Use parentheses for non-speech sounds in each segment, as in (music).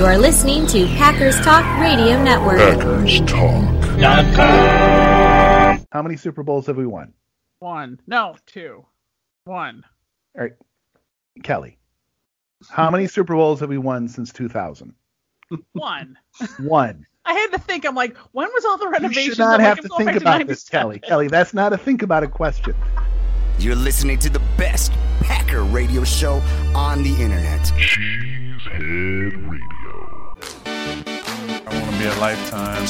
You are listening to Packers Talk Radio Network. Packers Talk. How many Super Bowls have we won? One. No, two. One. All right, Kelly. How many Super Bowls have we won since 2000? One. (laughs) One. I had to think. I'm like, when was all the You renovations? should not I'm have I'm to going think back about this, Kelly. Kelly, that's not a think about it question. You're listening to the best Packer radio show on the internet. Cheesehead Radio. I want to be a lifetime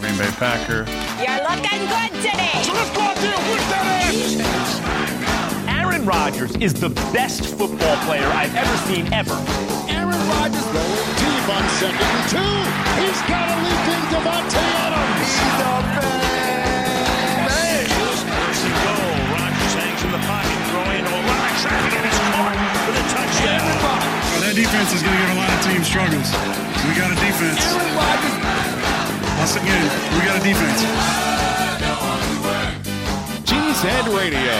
Green Bay Packer. You're looking good today. So let's go out there with that. Aaron Rodgers is the best football player I've ever seen ever. Aaron Rodgers going deep on second and two. He's got a leaping Davante Adams. He's the man. That defense is going to give a lot of teams struggles. We got a defense. Once again, we got a defense. Cheesehead Radio.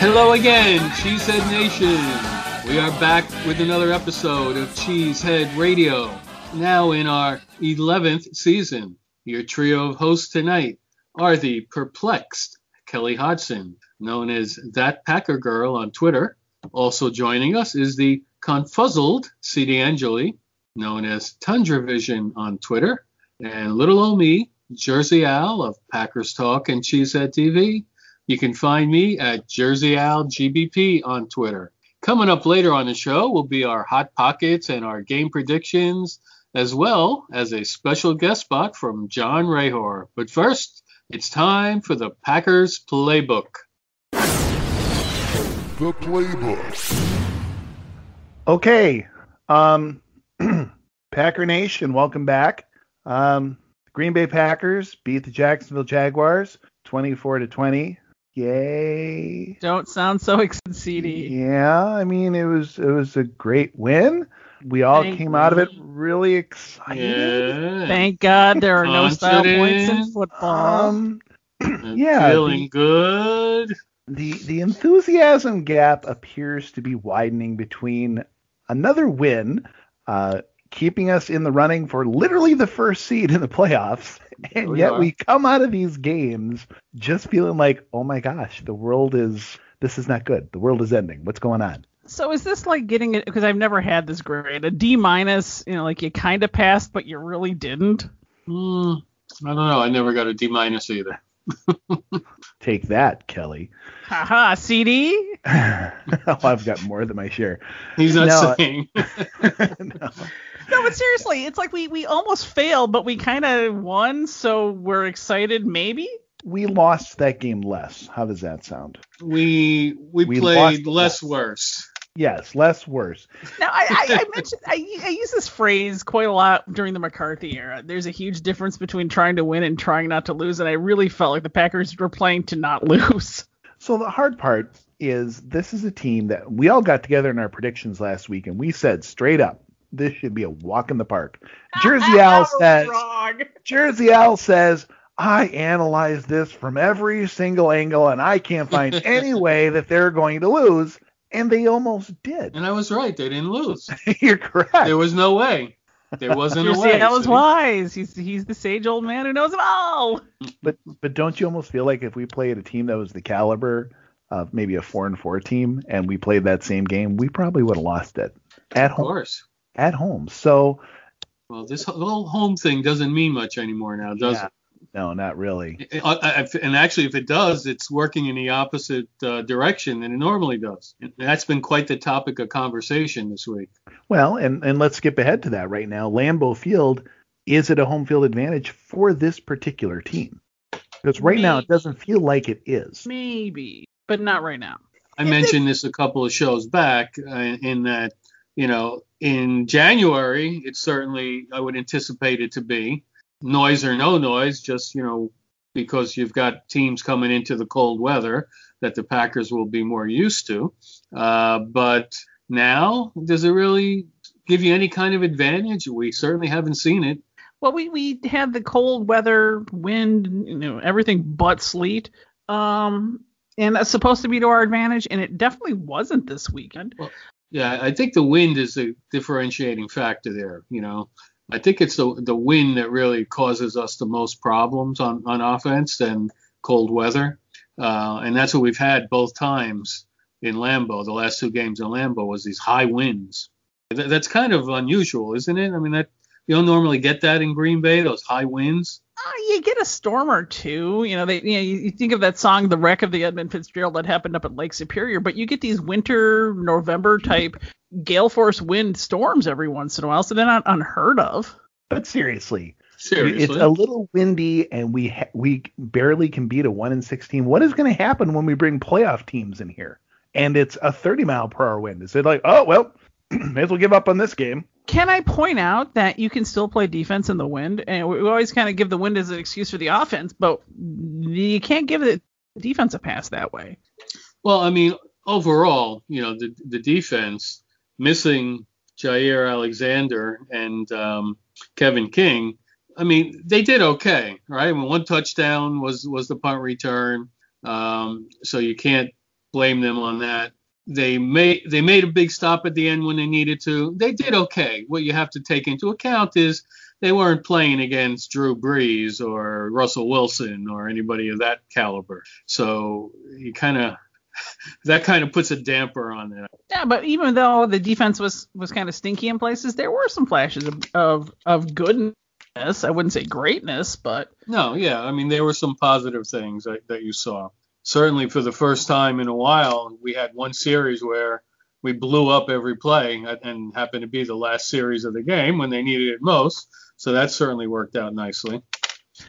Hello again, Cheesehead Nation. We are back with another episode of Cheesehead Radio. Now in our 11th season. Your trio of hosts tonight are the perplexed Kelly Hodgson, known as That Packer Girl on Twitter. Also joining us is the confuzzled CD Angeli, known as Tundra Vision on Twitter. And little old me, Jersey Al of Packers Talk and Cheesehead TV. You can find me at Jersey Al GBP on Twitter. Coming up later on the show will be our Hot Pockets and our game predictions, as well as a special guest spot from John Rehor. But first, it's time for the Packers Playbook. The Playbook. Okay. Um, (clears throat) Packer Nation, welcome back. Um, Green Bay Packers beat the Jacksonville Jaguars 24 to 20. Yay. Don't sound so excited, CD. Yeah, I mean it was it was a great win. We all Thank came out of it really excited. Yeah. Thank God there are no style points in football. Um, (clears throat) yeah, Feeling the- good. The the enthusiasm gap appears to be widening between another win, uh, keeping us in the running for literally the first seed in the playoffs, (laughs) and we yet are. we come out of these games just feeling like, oh my gosh, the world is this is not good. The world is ending. What's going on? So is this like getting it? Because I've never had this grade. A D minus, you know, like you kind of passed, but you really didn't. Hmm, I don't know. I never got a D minus either. (laughs) Take that, Kelly. Haha, CD. (laughs) oh, I've got more than my share. He's not No. saying. (laughs) No. No, but seriously, it's like we we almost failed, but we kind of won, so we're excited. Maybe. We lost that game less. How does that sound? we we, We played less less. worse. Yes, less worse. Now, I, I, I mentioned I, I use this phrase quite a lot during the McCarthy era. There's a huge difference between trying to win and trying not to lose, and I really felt like the Packers were playing to not (laughs) lose. So the hard part is this is a team that we all got together in our predictions last week and we said straight up this should be a walk in the park. (laughs) Jersey Al says Wrong. (laughs) Jersey Al says I analyzed this from every single angle and I can't find any way that they're going to lose and they almost did. And I was right. They didn't lose. (laughs) You're correct. There was no way. There wasn't (laughs) a way. Jersey Al is see? wise. He's he's the sage old man who knows it all. But but don't you almost feel like if we played a team that was the caliber of maybe a four and four team and we played that same game, we probably would have lost it at Of home. Of course. At home. So Well, this whole home thing doesn't mean much anymore now, does yeah, no, not really. it? Uh, uh, if- And actually, if it does, it's working in the opposite uh, direction than it normally does. And that's been quite the topic of conversation this week. Well, and and let's skip ahead to that right now. Lambeau Field is it a home field advantage for this particular team? Because right now it doesn't feel like it is. Maybe, but not right now. I mentioned this a couple of shows back uh, in that, you know, in January, it's certainly, I would anticipate it to be noise or no noise, just, you know, because you've got teams coming into the cold weather that the Packers will be more used to. Uh, but now, does it really give you any kind of advantage? We certainly haven't seen it. Well, we we had the cold weather, wind, you know, everything but sleet. Um, and that's supposed to be to our advantage, and it definitely wasn't this weekend. Well- Yeah, I think the wind is a differentiating factor there. You know, I think it's the the wind that really causes us the most problems on on offense than cold weather, uh, and that's what we've had both times in Lambeau. The last two games in Lambeau was these high winds. Th- that's kind of unusual, isn't it? I mean, that you don't normally get that in Green Bay, those high winds. Uh, you get a storm or two. You know, they you know you, you think of that song, "The Wreck of the Edmund Fitzgerald," that happened up at Lake Superior, but you get these winter November type gale force wind storms every once in a while, so they're not unheard of. But seriously, Seriously, it's a little windy and we ha- we barely can beat a one in sixteen. What is going to happen when we bring playoff teams in here? And it's a 30 mile per hour wind. Is it like, oh well, (clears throat) may as well give up on this game? Can I point out that you can still play defense in the wind? And we always kind of give the wind as an excuse for the offense, but you can't give the defense a pass that way. Well, I mean, overall, you know, the the defense missing Jaire Alexander and um, Kevin King. I mean, they did okay, right? I mean, one touchdown was was the punt return, um, so you can't blame them on that. They made they made a big stop at the end when they needed to. They did okay. What you have to take into account is they weren't playing against Drew Brees or Russell Wilson or anybody of that caliber. So you kind of (laughs) that kind of puts a damper on that. Yeah, but even though the defense was was kind of stinky in places, there were some flashes of of, of goodness. I wouldn't say greatness, but No, yeah, I mean there were some positive things that, that you saw. Certainly for the first time in a while, we had one series where we blew up every play and happened to be the last series of the game when they needed it most. So that certainly worked out nicely.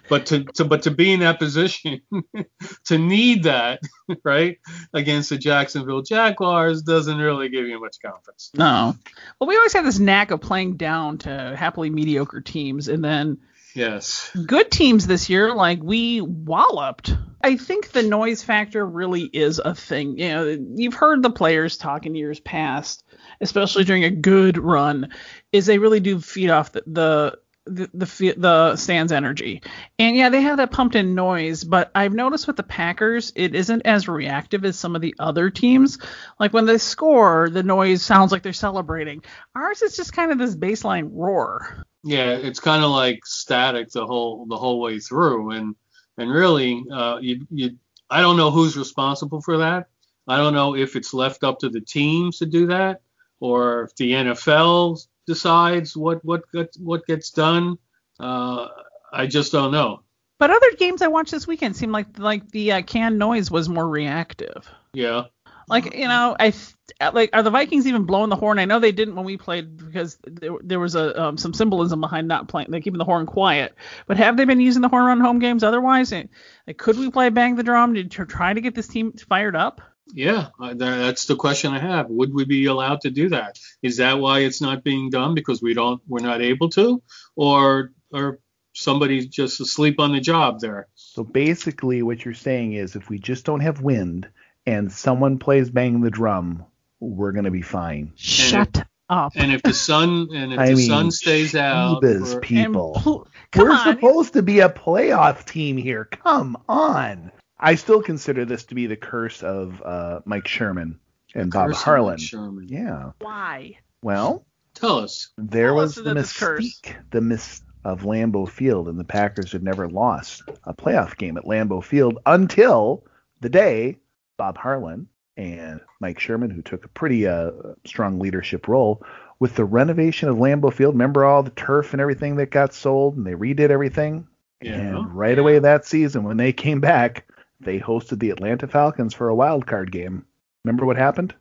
But to, to but to be in that position, (laughs) to need that, (laughs) right, against the Jacksonville Jaguars doesn't really give you much confidence. no. Well, we always have this knack of playing down to happily mediocre teams, and then Yes. good teams this year, like we walloped. I think the noise factor really is a thing. You know, you've heard the players talk in years past, especially during a good run, is they really do feed off the the the, the, the stands energy. And yeah, they have that pumped in noise, but I've noticed with the Packers, it isn't as reactive as some of the other teams. Like when they score, the noise sounds like they're celebrating. Ours is just kind of this baseline roar. Yeah, it's kind of like static the whole the whole way through, and and really, uh, you you I don't know who's responsible for that. I don't know if it's left up to the teams to do that, or if the NFL decides what what gets, what gets done. Uh, I just don't know. But other games I watched this weekend seemed like like the uh, canned noise was more reactive. Yeah, Like you know, I th- like are the Vikings even blowing the horn? I know they didn't when we played because there, there was a um, some symbolism behind not playing, like keeping the horn quiet. But have they been using the horn on home games otherwise? And, like, could we play bang the drum to, to try to get this team fired up? yeah, uh, that's the question I have. Would we be allowed to do that? Is that why it's not being done because we don't we're not able to, or or somebody's just asleep on the job there? So basically, what you're saying is, if we just don't have wind and someone plays bang the drum, we're gonna be fine. Shut up. And if the sun and if I the mean, sun stays out, Jeebus, for- people. And pl- We're on. supposed to be a playoff team here. Come on. I still consider this to be the curse of uh, Mike Sherman and Bob Curse of Mike Harlan. Sherman. Yeah. Why? Well, Tell us. there Tell was us the that it's mystique, the miss of Lambeau Field, and the Packers had never lost a playoff game at Lambeau Field until the day Bob Harlan and Mike Sherman, who took a pretty uh, strong leadership role with the renovation of Lambeau Field. Remember all the turf and everything that got sold, and they redid everything. Yeah. And right away that season, when they came back, they hosted the Atlanta Falcons for a wild card game. Remember what happened?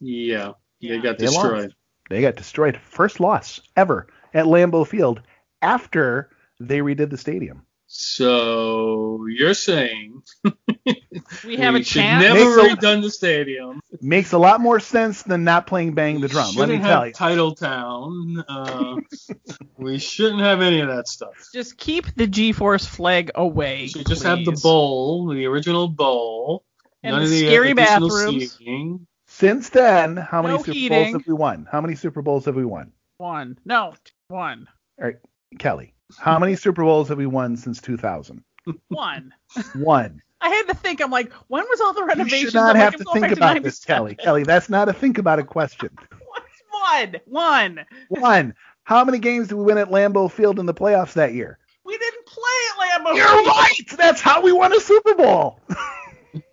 Yeah, they got They destroyed. lost. They got destroyed. First loss ever at Lambeau Field after they redid the stadium. So you're saying (laughs) (laughs) We have a chance. never Makes a- redone the stadium. Makes a lot more sense than not playing bang the drum. Let me tell you. Title Town. Uh, we shouldn't have any of that stuff. Just keep the G-force flag away. We should just have the bowl, the original bowl. And none the of the scary additional bathrooms. seating. Since then, how many No Super heating. Bowls have we won? How many Super Bowls have we won? One. No, one. All right, Kelly. How many Super Bowls have we won since 2000? One. One. I had to think. I'm like, when was all the renovations? You renovations? should not I'm have like, to think back about this, 97. Kelly. Kelly, that's not a think about it question. (laughs) What's One, one. One. How many games did we win at Lambeau Field in the playoffs that year? We didn't play at Lambeau. You're Field. right. That's how we won a Super Bowl. (laughs) (laughs)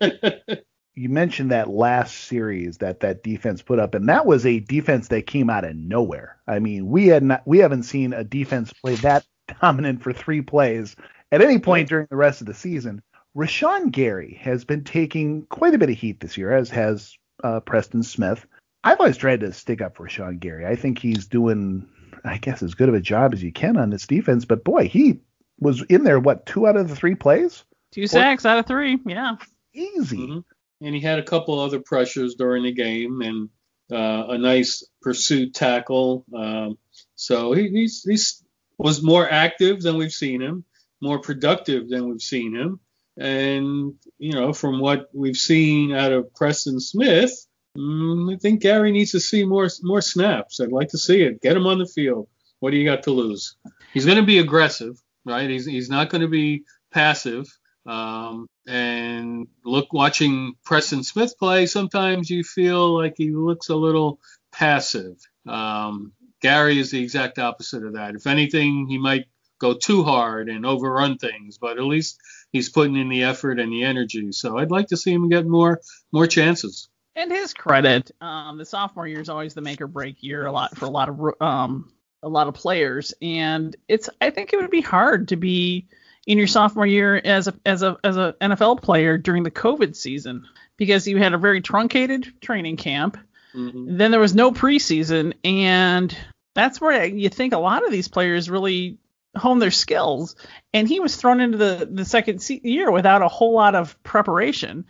you mentioned that last series that that defense put up, and that was a defense that came out of nowhere. I mean, we had not, we haven't seen a defense play that dominant for three plays at any point during the rest of the season. Rashan Gary has been taking quite a bit of heat this year, as has uh, Preston Smith. I've always tried to stick up for Rashan Gary. I think he's doing, I guess, as good of a job as you can on this defense. But boy, he was in there what two out of the three plays? Two sacks out of three. Yeah. Easy. Mhm. And he had a couple other pressures during the game and uh, a nice pursuit tackle. Um, so he he's, he's was more active than we've seen him, more productive than we've seen him. And you know, from what we've seen out of Preston Smith, mm, I think Gary needs to see more more snaps. I'd like to see it. Get him on the field. What do you got to lose? He's going to be aggressive, right? He's he's not going to be passive. Um, and look, watching Preston Smith play, sometimes you feel like he looks a little passive. Um, Gary is the exact opposite of that. If anything, he might go too hard and overrun things, but at least he's putting in the effort and the energy. So I'd like to see him get more more chances. And his credit, um, the sophomore year is always the make or break year a lot for a lot of um, a lot of players, and it's I think it would be hard to be in your sophomore year as a as a as a NFL player during the COVID season because you had a very truncated training camp. Mhm. Then there was no preseason, and that's where you think a lot of these players really hone their skills. And he was thrown into the the second se- year without a whole lot of preparation.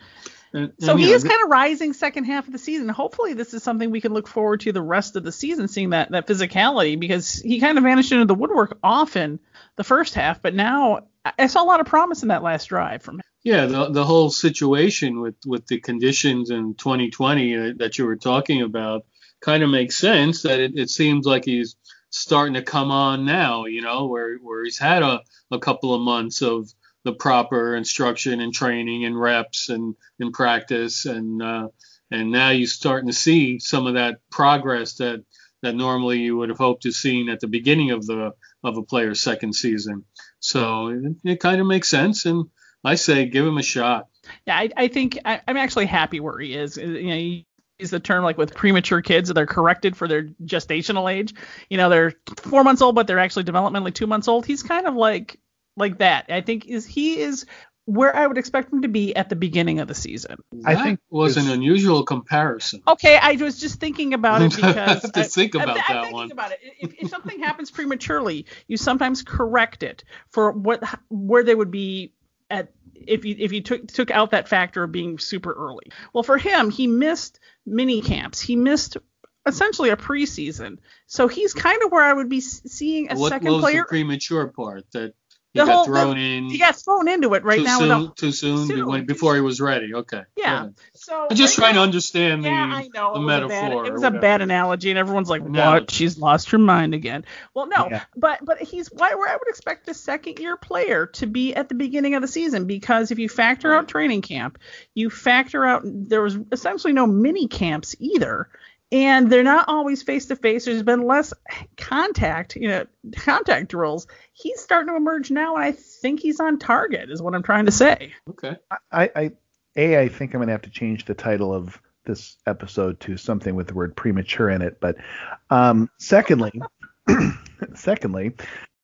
And- So and, he know, is kind of rising second half of the season. Hopefully, this is something we can look forward to the rest of the season, seeing that that physicality because he kind of vanished into the woodwork often the first half, but now I- I saw a lot of promise in that last drive from him. Yeah, the the whole situation with with the conditions in 2020 uh, that you were talking about kind of makes sense. That it, it seems like he's starting to come on now. You know, where where he's had a a couple of months of the proper instruction and training and reps and and practice and uh, and now you're starting to see some of that progress that that normally you would have hoped to seen at the beginning of the of a player's second season. So it, it kind of makes sense, and I say give him a shot. Yeah, I, I think I, I'm actually happy where he is. You know, he is the term like with premature kids, they're corrected for their gestational age. You know, they're four months old, but they're actually developmentally two months old. He's kind of like like that. I think is he is where I would expect him to be at the beginning of the season. I That think was an unusual comparison. Okay, I was just thinking about it (laughs) I because have to I- think I'm- about I'm that thinking one. About it. If, if something happens prematurely, you sometimes correct it for what where they would be at if you if you took took out that factor of being super early. Well, for him, he missed mini camps. He missed essentially a preseason. So he's kind of where I would be seeing a what, second what was player. the premature part that he The got whole- thrown the- in he got thrown into it right too now. soon? too soon, soon. Before he was ready. Okay. yeah. So I'm just right trying to understand the, Yeah, I know. the it metaphor. bad- it was a bad analogy, and everyone's like, "What? She's lost her mind again." Well, no, Yeah. but but he's why where I would expect a second year player to be at the beginning of the season because if you factor out training camp, you factor out there was essentially no mini camps either. And they're not always face to face. There's been less contact, you know, contact drills. He's starting to emerge now, and I think he's on target, is what I'm trying to say. Okay. I, I a I think I'm gonna have to change the title of this episode to something with the word premature in it. But um, secondly, (coughs) secondly,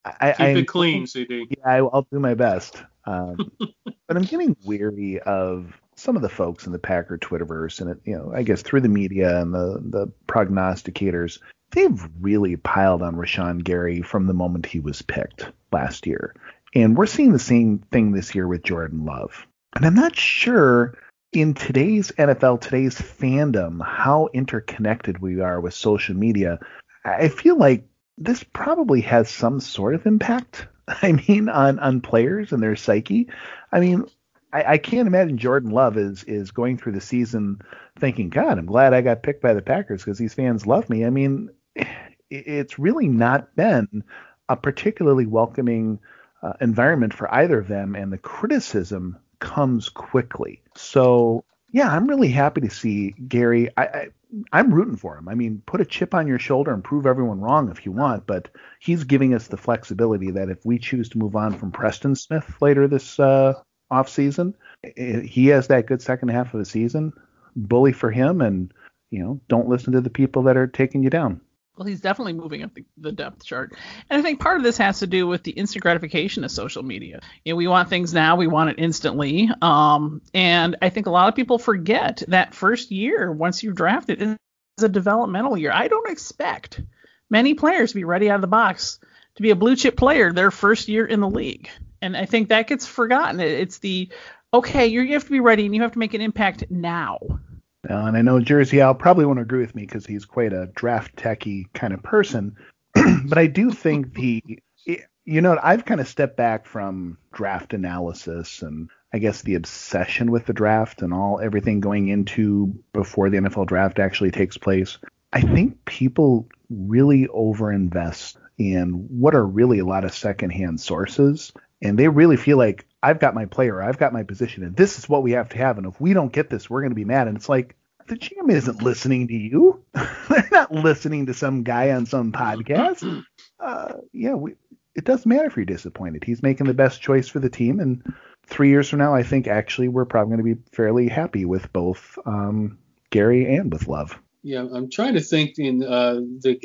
I, Keep I it clean, CD. Yeah, I, I'll do my best. Um, (laughs) but I'm getting weary of some of the folks in the Packer Twitterverse, and it, you know, I guess through the media and the the prognosticators, they've really piled on Rashan Gary from the moment he was picked last year, and we're seeing the same thing this year with Jordan Love. And I'm not sure in today's NFL, today's fandom, how interconnected we are with social media. I feel like this probably has some sort of impact. (laughs) I mean, on on players and their psyche. I mean, I, I can't imagine Jordan Love is is going through the season thinking, God, I'm glad I got picked by the Packers because these fans love me. I mean, (sighs) it, it's really not been a particularly welcoming uh, environment for either of them, and the criticism comes quickly. So yeah, I'm really happy to see Gary. I, I I'm rooting for him. I mean, put a chip on your shoulder and prove everyone wrong if you want, but he's giving us the flexibility that if we choose to move on from Preston Smith later this uh, off season, he has that good second half of the season. Bully for him, and you know, don't listen to the people that are taking you down. Well, he's definitely moving up the, the, depth chart. And I think part of this has to do with the instant gratification of social media. You know, we want things now, we want it instantly. Um, and I think a lot of people forget that first year, once you've drafted, is a developmental year. I don't expect many players to be ready out of the box to be a blue chip player their first year in the league. And I think that gets forgotten. It's the okay, you have to be ready and you have to make an impact now. Uh, and I know Jersey Al probably won't agree with me because he's quite a draft techie kind of person. (clears throat) but I do think the, you know, I've kind of stepped back from draft analysis and I guess the obsession with the draft and all everything going into before the NFL draft actually takes place. I think people really overinvest in what are really a lot of secondhand sources. And they really feel like I've got my player, I've got my position, and this is what we have to have. And if we don't get this, we're going to be mad. And it's like, the GM isn't listening to you. (laughs) They're not listening to some guy on some podcast. (clears throat) Uh, yeah, we, it doesn't matter if you're disappointed. He's making the best choice for the team. And three years from now, I think actually we're probably going to be fairly happy with both um, Gary and with Love. Yeah, I'm trying to think in uh, the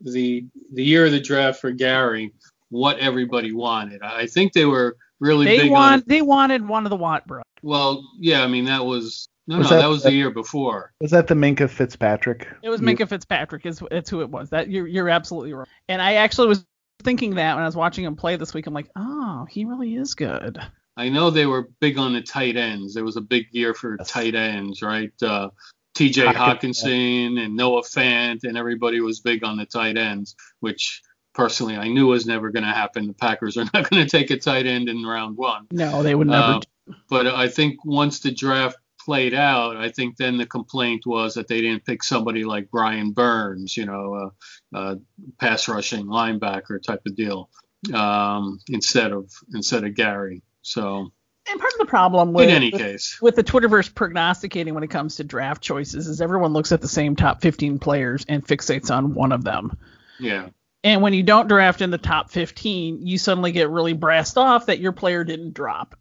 the the year of the draft for Gary, what everybody wanted. I think they were really they big want on. They wanted one of the Watt bros. Well, yeah, I mean that was no, Was no, that that, was the- the year before. Was that the Minkah Fitzpatrick? It was You- Minkah Fitzpatrick. Is it's who it was. That you're you're absolutely right. And I actually was thinking that when I was watching him play this week. I'm like, oh, he really is good. I know they were big on the tight ends. There was a big year for Yes. tight ends, right? Uh, T.J. Hawkins, Hockenson and Noah Fant, and everybody was big on the tight ends, which personally I knew was never going to happen. The Packers are (laughs) not going to take a tight end in round one. No, they would never. Uh, but I think once the draft played out, I think then the complaint was that they didn't pick somebody like Brian Burns, you know, a, a pass rushing linebacker type of deal, um, instead of instead of Gary. So and part of the problem with in any with, case, with the Twitterverse prognosticating when it comes to draft choices is everyone looks at the same top 15 players and fixates on one of them. yeah, And when you don't draft in the top 15, you suddenly get really brassed off that your player didn't drop.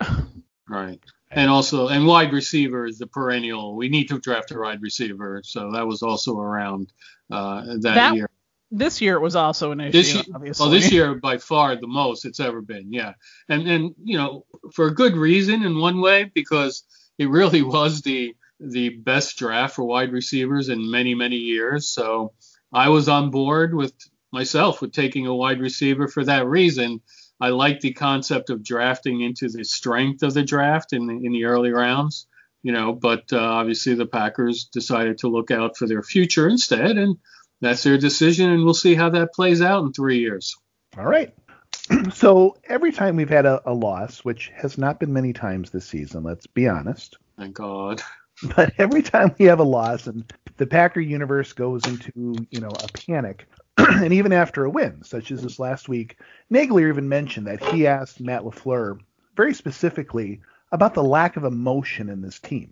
right. And also, and wide receiver is the perennial. We need to draft a wide receiver, so that was also around uh, that, That- year. This year it was also an issue, This year, obviously. well, this year by far the most it's ever been, yeah, and and you know for a good reason in one way because it really (laughs) was the the best draft for wide receivers in many many years. So I was on board with myself with taking a wide receiver for that reason. I like the concept of drafting into the strength of the draft in the, in the early rounds, you know. But uh, obviously the Packers decided to look out for their future instead, and that's their decision, and we'll see how that plays out in three years. All right. (clears throat) so every time we've had a, a loss, which has not been many times this season, let's be honest, Thank God. (laughs) but every time we have a loss and the Packer universe goes into, you know, a panic, (clears throat) and even after a win, such as this last week, Nagler even mentioned that he asked Matt LaFleur very specifically about the lack of emotion in this team.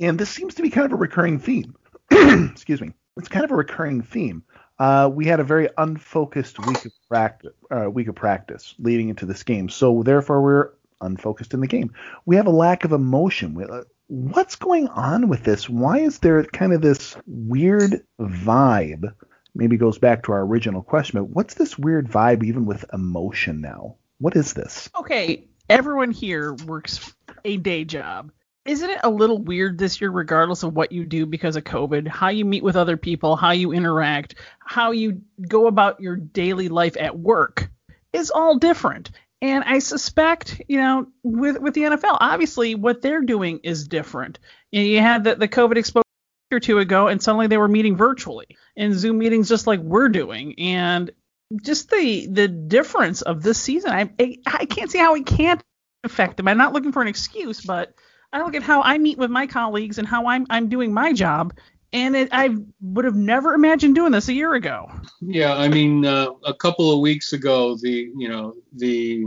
And this seems to be kind of a recurring theme. (clears throat) Excuse me. It's kind of a recurring theme. Uh, we had a very unfocused week of practice, uh, week of practice leading into this game. So therefore, we're unfocused in the game. We have a lack of emotion. We- uh, What's going on with this? Why is there kind of this weird vibe? Maybe goes back to our original question, but what's this weird vibe even with emotion now? What is this? Okay, everyone here works a day job. Isn't it a little weird this year, regardless of what you do because of COVID, how you meet with other people, how you interact, how you go about your daily life at work is all different. And I suspect, you know, with with the NFL, obviously what they're doing is different. You, know, you had the, the COVID exposure or two ago, and suddenly they were meeting virtually in Zoom meetings, just like we're doing. And just the the difference of this season, I I, I can't see how it can't affect them. I'm not looking for an excuse, but I look at how I meet with my colleagues and how I'm I'm doing my job, and it, I would have never imagined doing this a year ago. Yeah, I mean, uh, a couple of weeks ago, the you know the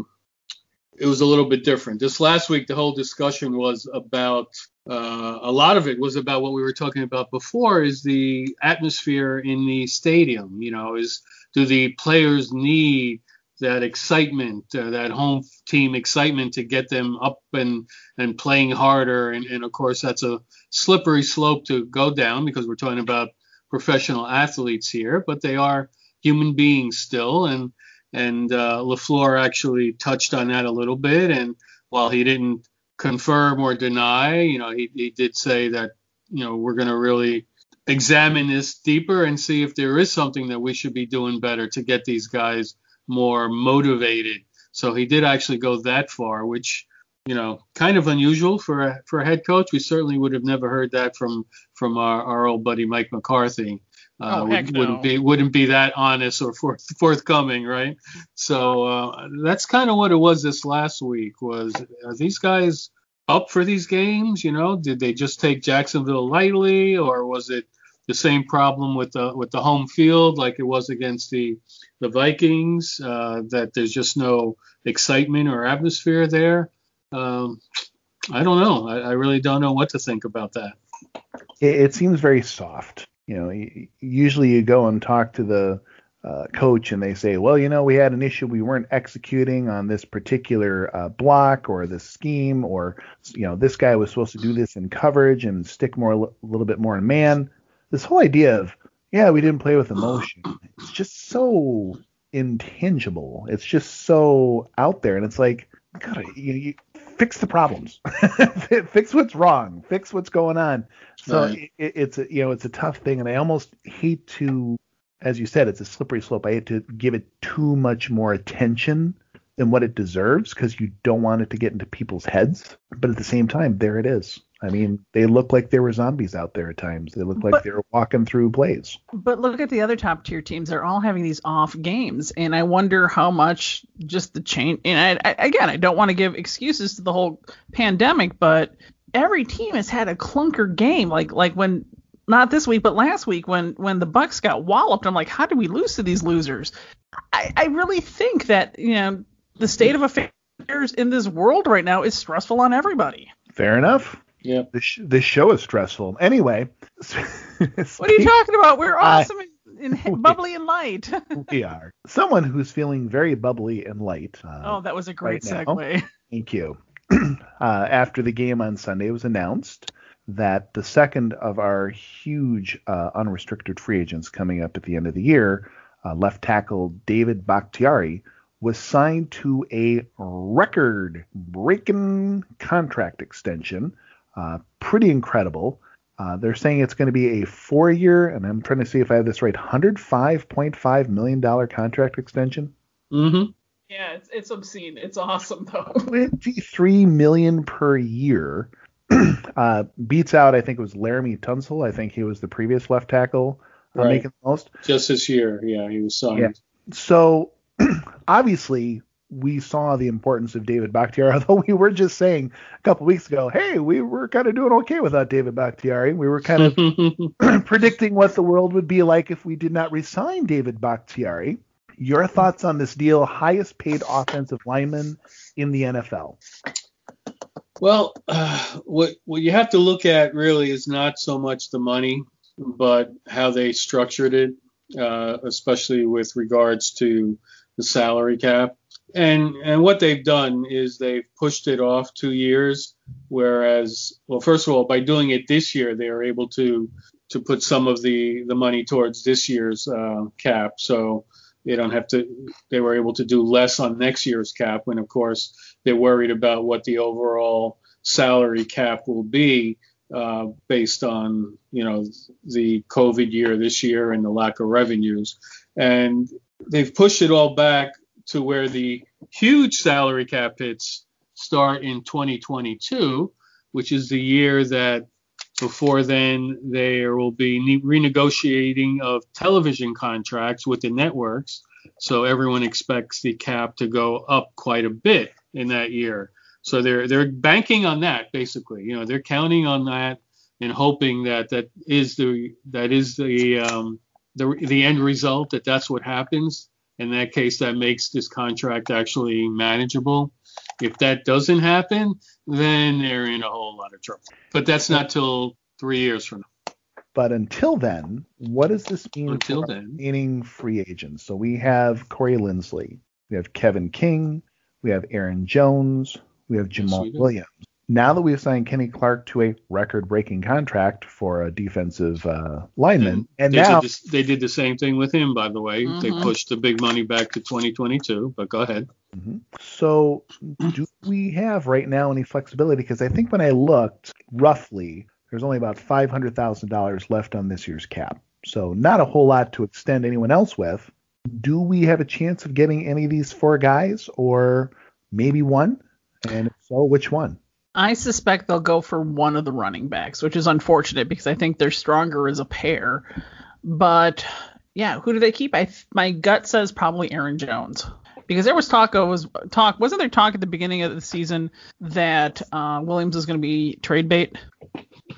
it was a little bit different. This last week, the whole discussion was about uh, a lot of it was about what we were talking about before is the atmosphere in the stadium. You know, is do the players need that excitement, uh, that home team excitement to get them up and and playing harder? And, and of course, that's a slippery slope to go down because we're talking about professional athletes here, but they are human beings still, and and uh, Lafleur actually touched on that a little bit. And while he didn't confirm or deny, you know, he, he did say that you know we're going to really examine this deeper and see if there is something that we should be doing better to get these guys more motivated. So he did actually go that far, which you know, kind of unusual for a for a head coach. We certainly would have never heard that from from our, our old buddy Mike McCarthy. Uh, Oh, would, heck no. wouldn't be wouldn't be that honest or forth, forthcoming, right? So uh, that's kind of what it was this last week. Was are these guys up for these games? You know, did they just take Jacksonville lightly, or was it the same problem with the with the home field like it was against the the Vikings? Uh, that there's just no excitement or atmosphere there. Um, I don't know. I, I really don't know what to think about that. it, it seems very soft. You know, usually you go and talk to the uh, coach and they say, well, you know, we had an issue. We weren't executing on this particular uh, block or this scheme, or, you know, this guy was supposed to do this in coverage and stick more, a little bit more in man. This whole idea of, yeah, we didn't play with (sighs) emotion. It's just so intangible. It's just so out there. And it's like, God, you, you fix the problems, (laughs) fix what's wrong, fix what's going on. So Right. it, it's a you know it's a tough thing, and I almost hate to, as you said, it's a slippery slope. I hate to give it too much more attention than what it deserves because you don't want it to get into people's heads. But at the same time, there it is. I mean, they look like there were zombies out there at times. They look like But- they were walking through plays. But look at the other top tier teams; they're all having these off games, and I wonder how much just the change. And I, I, again, I don't want to give excuses to the whole pandemic, but every team has had a clunker game. Like like when not this week, but last week when when the Bucs got walloped, I'm like, how did we lose to these losers? I, I really think that you know the state of affairs in this world right now is stressful on everybody. Fair enough. Yeah. This sh- this show is stressful. Anyway, (laughs) What are you talking about? We're I- awesome and, and (laughs) bubbly and light. (laughs) we are someone who's feeling very bubbly and light. Uh, oh, that was a great right now. segue. Thank you. (clears throat) uh, after the game on Sunday, it was announced that the second of our huge uh, unrestricted free agents coming up at the end of the year, uh, left tackle David Bakhtiari, was signed to a record breaking contract extension. Uh, pretty incredible. Uh, they're saying it's going to be a four year, and I'm trying to see if I have this right, $105.5 million contract extension. Mm-hmm. Yeah, it's, it's obscene. It's awesome though. (laughs) 23 million per year. (clears throat) uh, beats out, I think it was Laremy Tunsil. I think he was the previous left tackle uh, Right. making the most. Just this year, yeah, he was signed. Yeah. So (clears throat) obviously we saw the importance of David Bakhtiari, (laughs) although we were just saying a couple weeks ago, hey, we were kind of doing okay without David Bakhtiari. We were kind (laughs) of (clears throat) predicting what the world would be like if we did not resign David Bakhtiari. Your thoughts on this deal? Highest paid offensive lineman in the NFL. Well, uh, what what you have to look at really is not so much the money, but how they structured it, uh, especially with regards to the salary cap. And and what they've done is they've pushed it off two years, whereas well, first of all, by doing it this year, they are able to to put some of the the money towards this year's uh, cap. So they don't have to. They were able to do less on next year's cap, when of course they're worried about what the overall salary cap will be uh, based on you know the COVID year this year and the lack of revenues, and they've pushed it all back to where the huge salary cap hits start in 2022, which is the year that before then there will be renegotiating of television contracts with the networks. So everyone expects the cap to go up quite a bit in that year. So they're they're banking on that basically. You know, they're counting on that and hoping that that is the that is the um, the the end result that that's what happens. In that case, that makes this contract actually manageable. If that doesn't happen, then they're in a whole lot of trouble. But that's not till three years from now. But until then, what does this mean Until for then. remaining free agents? So we have Corey Linsley, we have Kevin King, we have Aaron Jones, we have Jamaal we. Williams. Now that we've signed Kenny Clark to a record-breaking contract for a defensive uh, lineman, and they, now did this, they did the same thing with him, by the way. They Mhm. pushed the big money back to 2022. But go ahead. Mhm. So, do we have right now any flexibility? Because I think when I looked, roughly, there's only about five hundred thousand dollars left on this year's cap. So, not a whole lot to extend anyone else with. Do we have a chance of getting any of these four guys, or maybe one? And if so, which one? I suspect they'll go for one of the running backs, which is unfortunate because I think they're stronger as a pair. But yeah, who do they keep? I my gut says probably Aaron Jones because there was talk of was talk wasn't there talk at the beginning of the season that uh, Williams is going to be trade bait?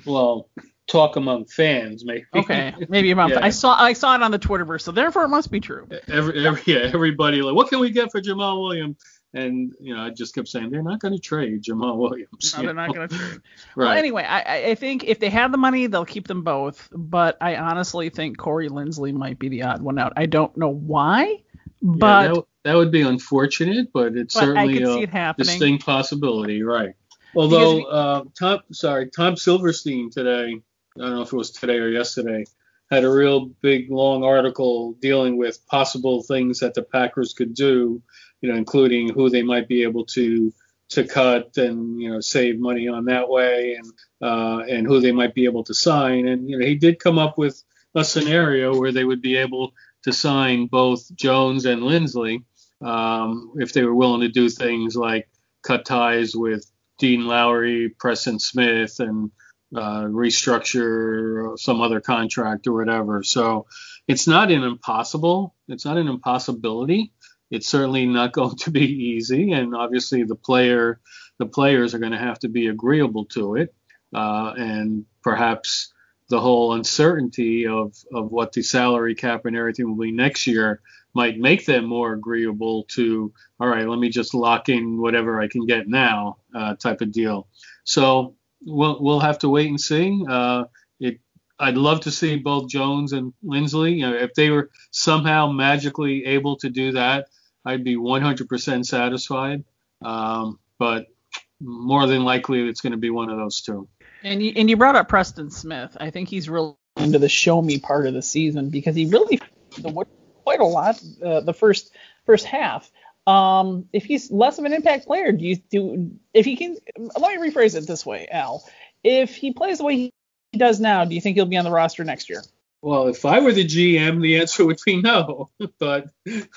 Well, talk among fans, maybe. Okay, maybe about (laughs) Yeah. I saw I saw it on the Twitterverse, so therefore it must be true. every, every yeah, (laughs) everybody like, what can we get for Jamaal Williams? And you know, I just kept saying they're not going to trade Jamaal Williams. No, they're not going to trade. (laughs) Right. Well, anyway, I, I- think if they have the money, they'll keep them both. But I honestly think Corey Linsley might be the odd one out. I don't know why, Yeah, but that, that would be unfortunate, but it's But certainly a it distinct possibility, right? Although Because uh, Tom, sorry, Tom Silverstein today, I don't know if it was today or yesterday, had a real big long article dealing with possible things that the Packers could do, you know, including who they might be able to to cut and you know save money on that way, and uh, and who they might be able to sign, and you know he did come up with a scenario where they would be able to sign both Jones and Linsley um, if they were willing to do things like cut ties with Dean Lowry, Preston Smith, and uh, restructure some other contract or whatever. So it's not an impossible. It's not an impossibility. It's certainly not (laughs) going to be easy, and obviously the player, the players are going to have to be agreeable to it, uh, and perhaps the whole uncertainty of of what the salary cap and everything will be next year might make them more agreeable to all right let me just lock in whatever i can get now uh, type of deal so we'll we'll have to wait and see uh, it i'd love to see both jones and linsley you know if they were somehow magically able to do that i'd be 100% satisfied um, but more than likely it's going to be one of those two and you and you brought up Preston Smith. I think he's really into the show me part of the season because he really quite a lot uh, the first first half. Um, if he's less of an impact player, do you do if he can? Let me rephrase it this way, Al. If he plays the way he does now, do you think he'll be on the roster next year? Well, if I were the GM, the answer would be no, (laughs) but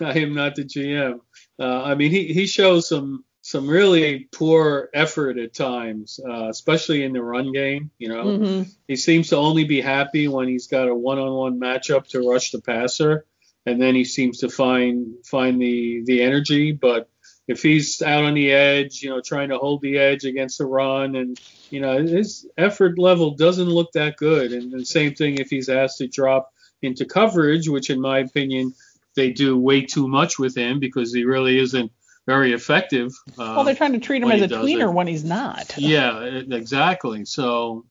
I am not the GM. Uh, I mean, he, he shows some some really poor effort at times, uh, especially in the run game. You know, Mhm. he seems to only be happy when he's got a one-on-one matchup to rush the passer, and then he seems to find find the the energy. But if he's out on the edge, you know, trying to hold the edge against the run, and you know, his effort level doesn't look that good. And the same thing if he's asked to drop into coverage, which in my opinion they do way too much with him because he really isn't very effective. Uh, well, they're trying to treat him as a tweener it. when he's not. Yeah, exactly. So,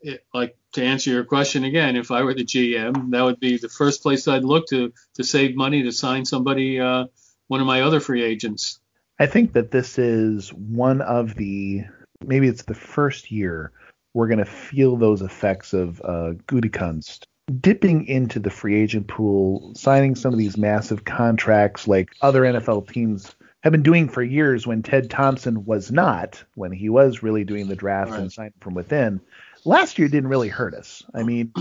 it, like to answer your question again, if I were the GM, that would be the first place I'd look to to save money to sign somebody, uh, one of my other free agents. I think that this is one of the maybe it's the first year we're going to feel those effects of uh, Gutekunst dipping into the free agent pool, signing some of these massive contracts like other NFL teams have been doing for years when Ted Thompson was not, when he was really doing the draft and Right. signing from within. Last year didn't really hurt us. I mean,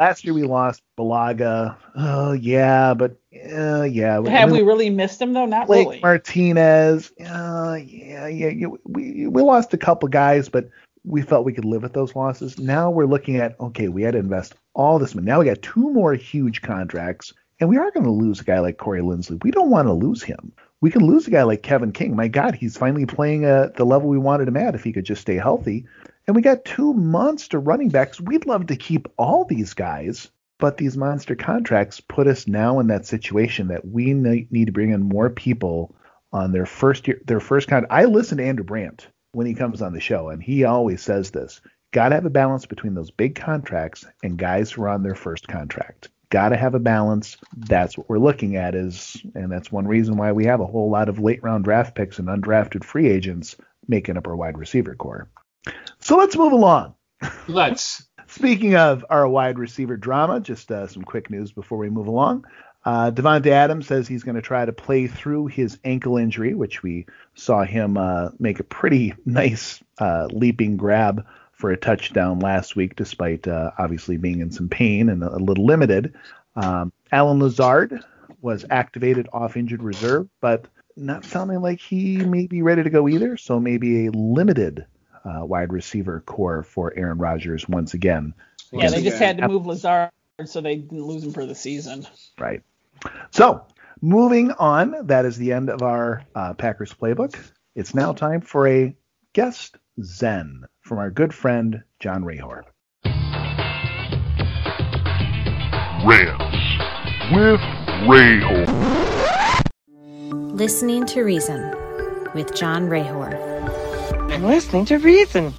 last year we lost Bulaga. Oh yeah, but uh, yeah. Have mean, we really missed him though? Not Blake really. Martinez. Uh, yeah, yeah, yeah. We we lost a couple guys, but we felt we could live with those losses. Now we're looking at okay, we had to invest all this money. Now we got two more huge contracts, and we are going to lose a guy like Corey Linsley. We don't want to lose him. We can lose a guy like Kevin King. My God, he's finally playing at the level we wanted him at if he could just stay healthy. And we got two monster running backs. We'd love to keep all these guys, but these monster contracts put us now in that situation that we need to bring in more people on their first year, their first kind. I listen to Andrew Brandt when he comes on the show, and he always says this: got to have a balance between those big contracts and guys who are on their first contract. Got to have a balance. That's what we're looking at is, and that's one reason why we have a whole lot of late round draft picks and undrafted free agents making up our wide receiver core. So let's move along. Let's. (laughs) Speaking of our wide receiver drama, just uh, some quick news before we move along. Uh, Davante Adams says he's going to try to play through his ankle injury, which we saw him uh, make a pretty (laughs) nice uh, leaping grab for a touchdown last week, despite uh, obviously being in some pain and a, little limited. Um, Allen Lazard was activated off injured reserve, but not sounding like he may be ready to go either. So maybe a limited uh, wide receiver core for Aaron Rodgers once again. Yeah, they just had to move Lazard so they didn't lose him for the season. Right. So moving on, that is the end of our uh, Packers playbook. It's now time for a guest Zen from our good friend John Rehor. Rants with Rehor. Listening to Reason with John Rehor. I'm listening to Reason.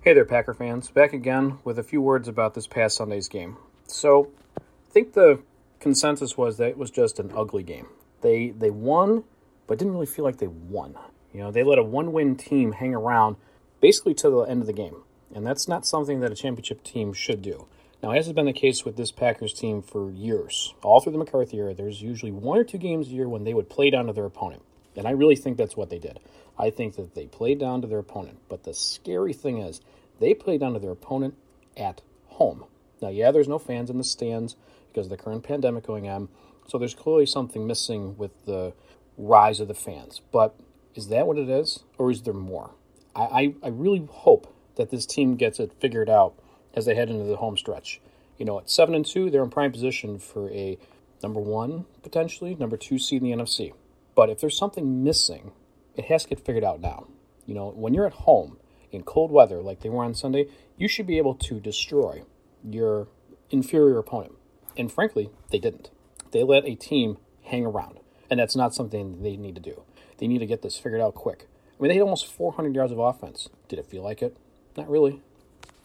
Hey there, Packer fans. Back again with a few words about this past Sunday's game. So, I think the consensus was that it was just an ugly game. They they won, but didn't really feel like they won. You know, they let a one-win team hang around basically to the end of the game, and that's not something that a championship team should do. Now, as has been the case with this Packers team for years, all through the McCarthy era, there's usually one or two games a year when they would play down to their opponent. And I really think that's what they did. I think that they played down to their opponent. But the scary thing is, they played down to their opponent at home. Now, yeah, there's no fans in the stands because of the current pandemic going on. So there's clearly something missing with the rise of the fans. But is that what it is? Or is there more? I, I, I really hope that this team gets it figured out as they head into the home stretch. You know, at seven and two, they're in prime position for a number one, potentially, number two seed in the NFC. But if there's something missing, it has to get figured out now. You know, when you're at home in cold weather like they were on Sunday, you should be able to destroy your inferior opponent. And frankly, they didn't. They let a team hang around. And that's not something they need to do. They need to get this figured out quick. I mean, they had almost 400 yards of offense. Did it feel like it? Not really.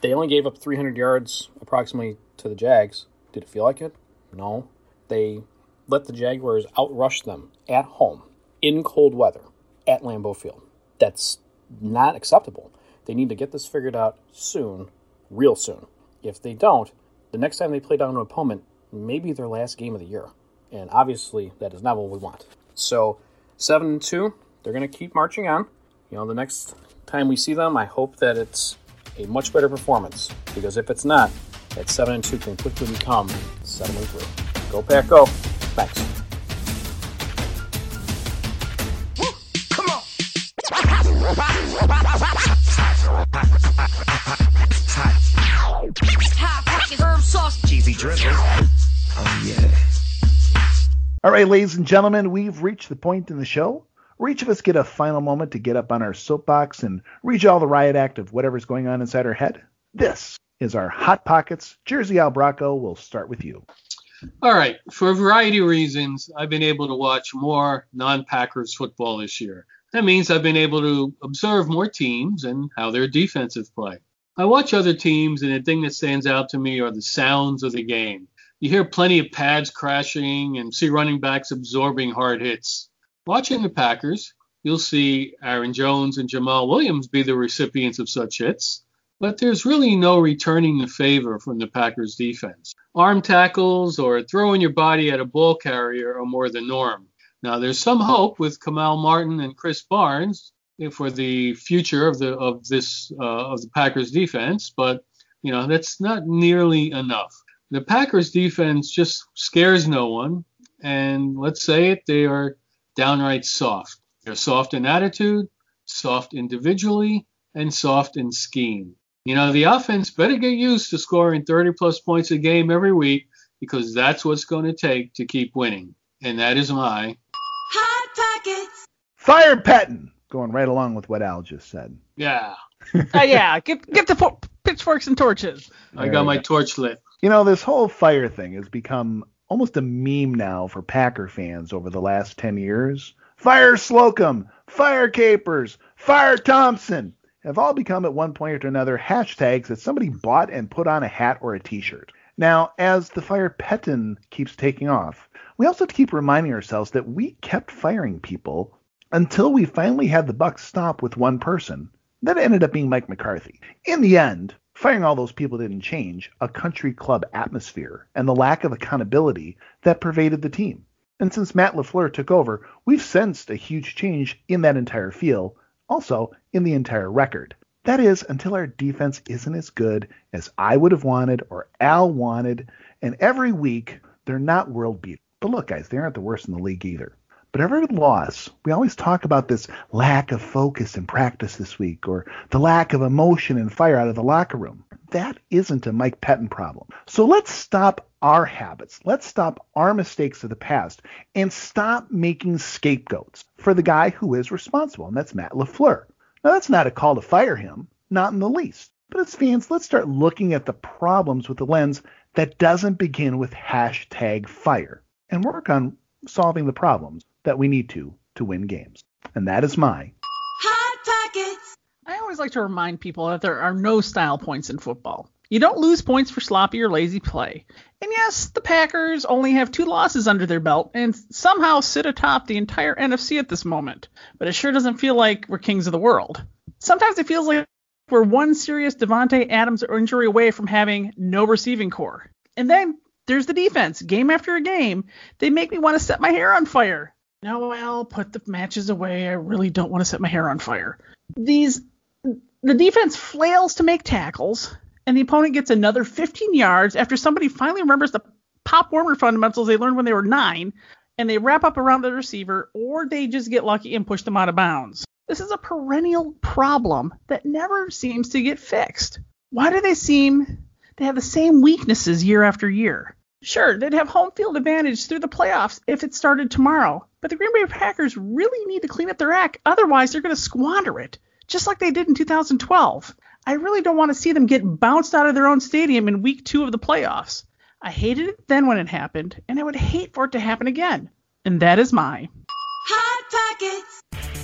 They only gave up 300 yards approximately to the Jags. Did it feel like it? No. They let the Jaguars outrush them at home in cold weather at Lambeau Field. That's not acceptable. They need to get this figured out soon, real soon. If they don't, the next time they play down an opponent, maybe their last game of the year. And obviously, that is not what we want. So, 7 and 2, they're going to keep marching on. You know, the next time we see them, I hope that it's a much better performance. Because if it's not, that 7 and 2 can quickly become 7 and 3. Go, Pack, go. All right, ladies and gentlemen, we've reached the point in the show where each of us get a final moment to get up on our soapbox and read all the riot act of whatever's going on inside our head. This is our Hot Pockets. Jersey Al Bracco, we'll start with you. All right. For a variety of reasons, I've been able to watch more non Packers football this year. That means I've been able to observe more teams and how their defensive play. I watch other teams, and the thing that stands out to me are the sounds of the game. You hear plenty of pads crashing and see running backs absorbing hard hits. Watching the Packers, you'll see Aaron Jones and Jamaal Williams be the recipients of such hits, but there's really no returning the favor from the Packers defense. Arm tackles or throwing your body at a ball carrier are more the norm. Now, there's some hope with Kamal Martin and Krys Barnes for the future of the of this uh, of the Packers defense, but you know that's not nearly enough. The Packers defense just scares no one, and let's say it, they are downright soft. They're soft in attitude, soft individually, and soft in scheme. You know, the offense better get used to scoring 30 plus points a game every week because that's what's going to take to keep winning. And that is my Hot Pockets. Fire Pettine, going right along with what Al just said. yeah. uh, yeah, get get the fo- pitchforks and torches. I got my go. torch lit. You know, this whole fire thing has become almost a meme now for Packer fans over the last 10 years. Fire Slocum, Fire Capers, Fire Thompson have all become at one point or another hashtags that somebody bought and put on a hat or a t-shirt. Now, as the Fire Pettine keeps taking off, we also have to keep reminding ourselves that we kept firing people until we finally had the buck stop with one person. That ended up being Mike McCarthy. In the end, firing all those people didn't change a country club atmosphere and the lack of accountability that pervaded the team. And since Matt LaFleur took over, we've sensed a huge change in that entire feel, also in the entire record. That is, until our defense isn't as good as I would have wanted or Al wanted, and every week they're not world beat. But look, guys, they aren't the worst in the league either. But every loss, we always talk about this lack of focus in practice this week or the lack of emotion and fire out of the locker room. That isn't a Mike Pettine problem. So let's stop our habits. Let's stop our mistakes of the past and stop making scapegoats for the guy who is responsible, and that's Matt LaFleur. Now, that's not a call to fire him, not in the least. But as fans, let's start looking at the problems with the lens that doesn't begin with hashtag fire and work on solving the problems that we need to to win games. And that is my Hot Pockets. I always like to remind people that there are no style points in football. You don't lose points for sloppy or lazy play. And yes, the Packers only have two losses under their belt and somehow sit atop the entire NFC at this moment. But it sure doesn't feel like we're kings of the world. Sometimes it feels like we're one serious Davante Adams injury away from having no receiving core. And then there's the defense. Game after a game, they make me want to set my hair on fire. No, I'll put the matches away. I really don't want to set my hair on fire. These the defense flails to make tackles, and the opponent gets another 15 yards after somebody finally remembers the Pop Warner fundamentals they learned when they were nine, and they wrap up around the receiver, or they just get lucky and push them out of bounds. This is a perennial problem that never seems to get fixed. Why do they seem to have the same weaknesses year after year? Sure, they'd have home field advantage through the playoffs if it started tomorrow, but the Green Bay Packers really need to clean up their act, otherwise they're going to squander it, just like they did in 2012. I really don't want to see them get bounced out of their own stadium in week two of the playoffs. I hated it then when it happened, and I would hate for it to happen again. And that is my Hot Pockets.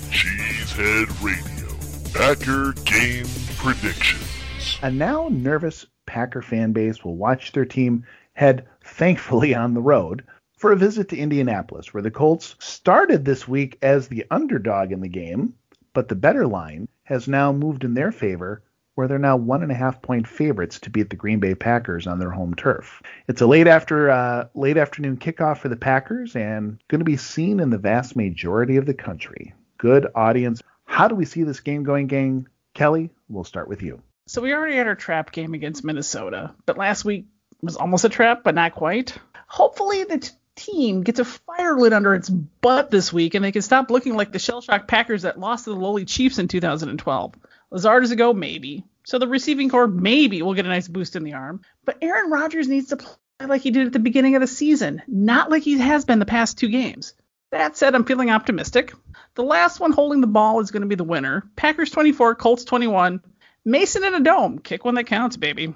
Cheesehead Radio. Packer game predictions. A now nervous Packer fan base will watch their team head, thankfully, on the road for a visit to Indianapolis, where the Colts started this week as the underdog in the game, but the better line has now moved in their favor, where they're now one and a half point favorites to beat the Green Bay Packers on their home turf. It's a late after uh, late afternoon kickoff for the Packers, and going to be seen in the vast majority of the country. Good audience. How do we see this game going, gang? Kelly, we'll start with you. So we already had our trap game against Minnesota, but last week was almost a trap, but not quite. Hopefully the t- team gets a fire lit under its butt this week, and they can stop looking like the shell shocked Packers that lost to the lowly Chiefs in 2012. Lazard is a go, maybe. So the receiving core maybe will get a nice boost in the arm, but Aaron Rodgers needs to play like he did at the beginning of the season, not like he has been the past two games. That said, I'm feeling optimistic. The last one holding the ball is going to be the winner. Packers 24, Colts 21. Mason in a dome. Kick one that counts, baby.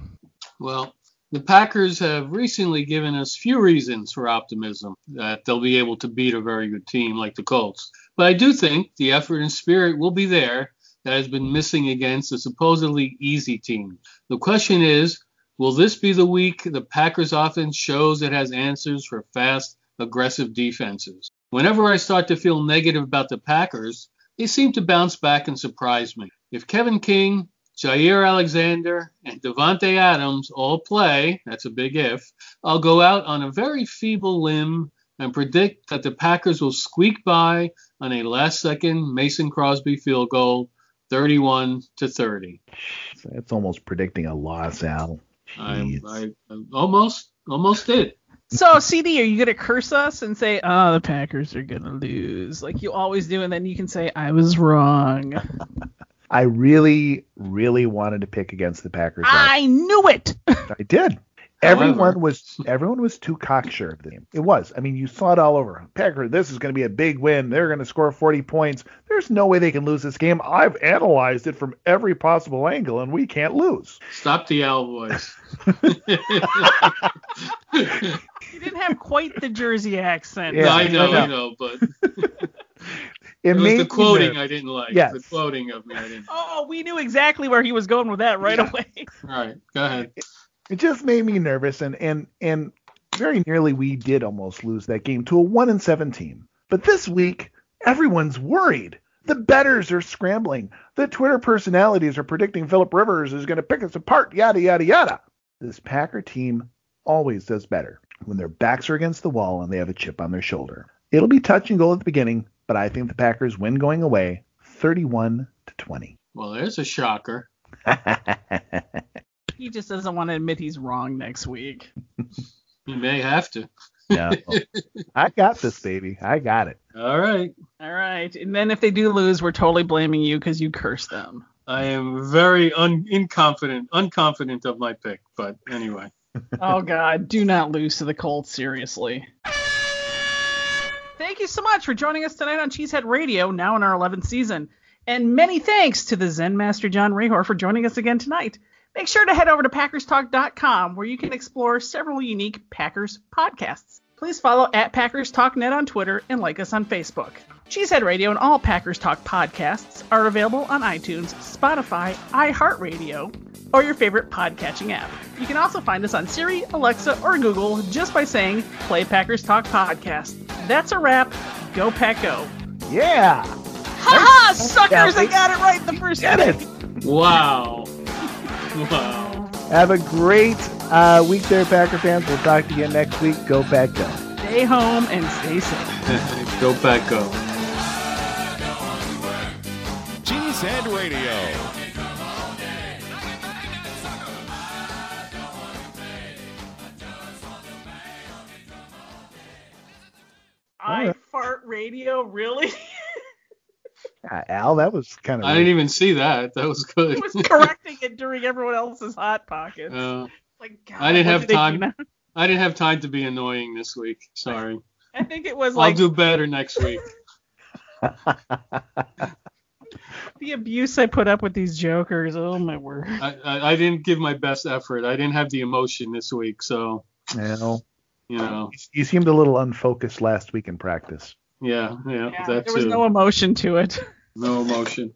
Well, the Packers have recently given us few reasons for optimism that they'll be able to beat a very good team like the Colts. But I do think the effort and spirit will be there that has been missing against a supposedly easy team. The question is, will this be the week the Packers offense shows it has answers for fast, aggressive defenses? Whenever I start to feel negative about the Packers, they seem to bounce back and surprise me. If Kevin King, Jaire Alexander, and Davante Adams all play, that's a big if, I'll go out on a very feeble limb and predict that the Packers will squeak by on a last second Mason Crosby field goal, 31 to 30. That's almost predicting a loss, Al. I, I, I almost almost did. So, CD, are you going to curse us and say, oh, the Packers are going to lose, like you always do, and then you can say, I was wrong? (laughs) I really, really wanted to pick against the Packers. I knew it. I did. Everyone was everyone was too cocksure of the game. It was. I mean, you saw it all over. Packer, this is going to be a big win. They're going to score 40 points. There's no way they can lose this game. I've analyzed it from every possible angle, and we can't lose. Stop the owl voice. (laughs) you didn't have quite the Jersey accent. Yeah, I know, I know, but (laughs) It, It was made the quoting nervous. I didn't like. Yes. The quoting of me I didn't. Oh, we knew exactly where he was going with that right away. All right, go ahead. It just made me nervous, and and and very nearly we did almost lose that game to a one and seven team. But this week, everyone's worried. The betters are scrambling. The Twitter personalities are predicting Philip Rivers is going to pick us apart. Yada yada yada. This Packer team always does better when their backs are against the wall and they have a chip on their shoulder. It'll be touch and go at the beginning, but I think the Packers win going away, 31 to 20. Well, there's a shocker. (laughs) He just doesn't want to admit he's wrong next week. You may have to. No, I got this, baby. I got it. All right. All right. And then if they do lose, we're totally blaming you because you cursed them. I am very un- inconfident, unconfident of my pick, but anyway. oh God, do not lose to the Colts, seriously. Thank you so much for joining us tonight on Cheesehead Radio, now in our 11th season. And many thanks to the Zen Master John Rehor for joining us again tonight. Make sure to head over to PackersTalk.com where you can explore several unique Packers podcasts. Please follow at Packers Talk Net on Twitter and like us on Facebook. Cheesehead Radio and all Packers Talk podcasts are available on iTunes, Spotify, iHeartRadio, or your favorite podcatching app. You can also find us on Siri, Alexa, or Google just by saying Play Packers Talk Podcast. That's a wrap. Go Pack Go. Yeah. Ha ha, suckers! I got it right the first Get time. it. Wow. Wow. Have a great uh, week there, Packer fans. We'll talk to you again next week. Go Pack Go. Stay home and stay safe. (laughs) go back, go. Cheesehead Radio. I fart radio, really? (laughs) Uh, Al, that was kind of. I didn't even see that. That was good. I was (laughs) correcting it during everyone else's hot pockets. Uh, like, God, I didn't have do they do time. I didn't have time to be annoying this week. Sorry. I think it was like. I'll do better next week. (laughs) (laughs) the abuse I put up with these jokers. Oh my word. I, I, I didn't give my best effort. I didn't have the emotion this week, so No. you know, You seemed a little unfocused last week in practice. yeah, yeah, Yeah, that there was too. no emotion to it. No emotion.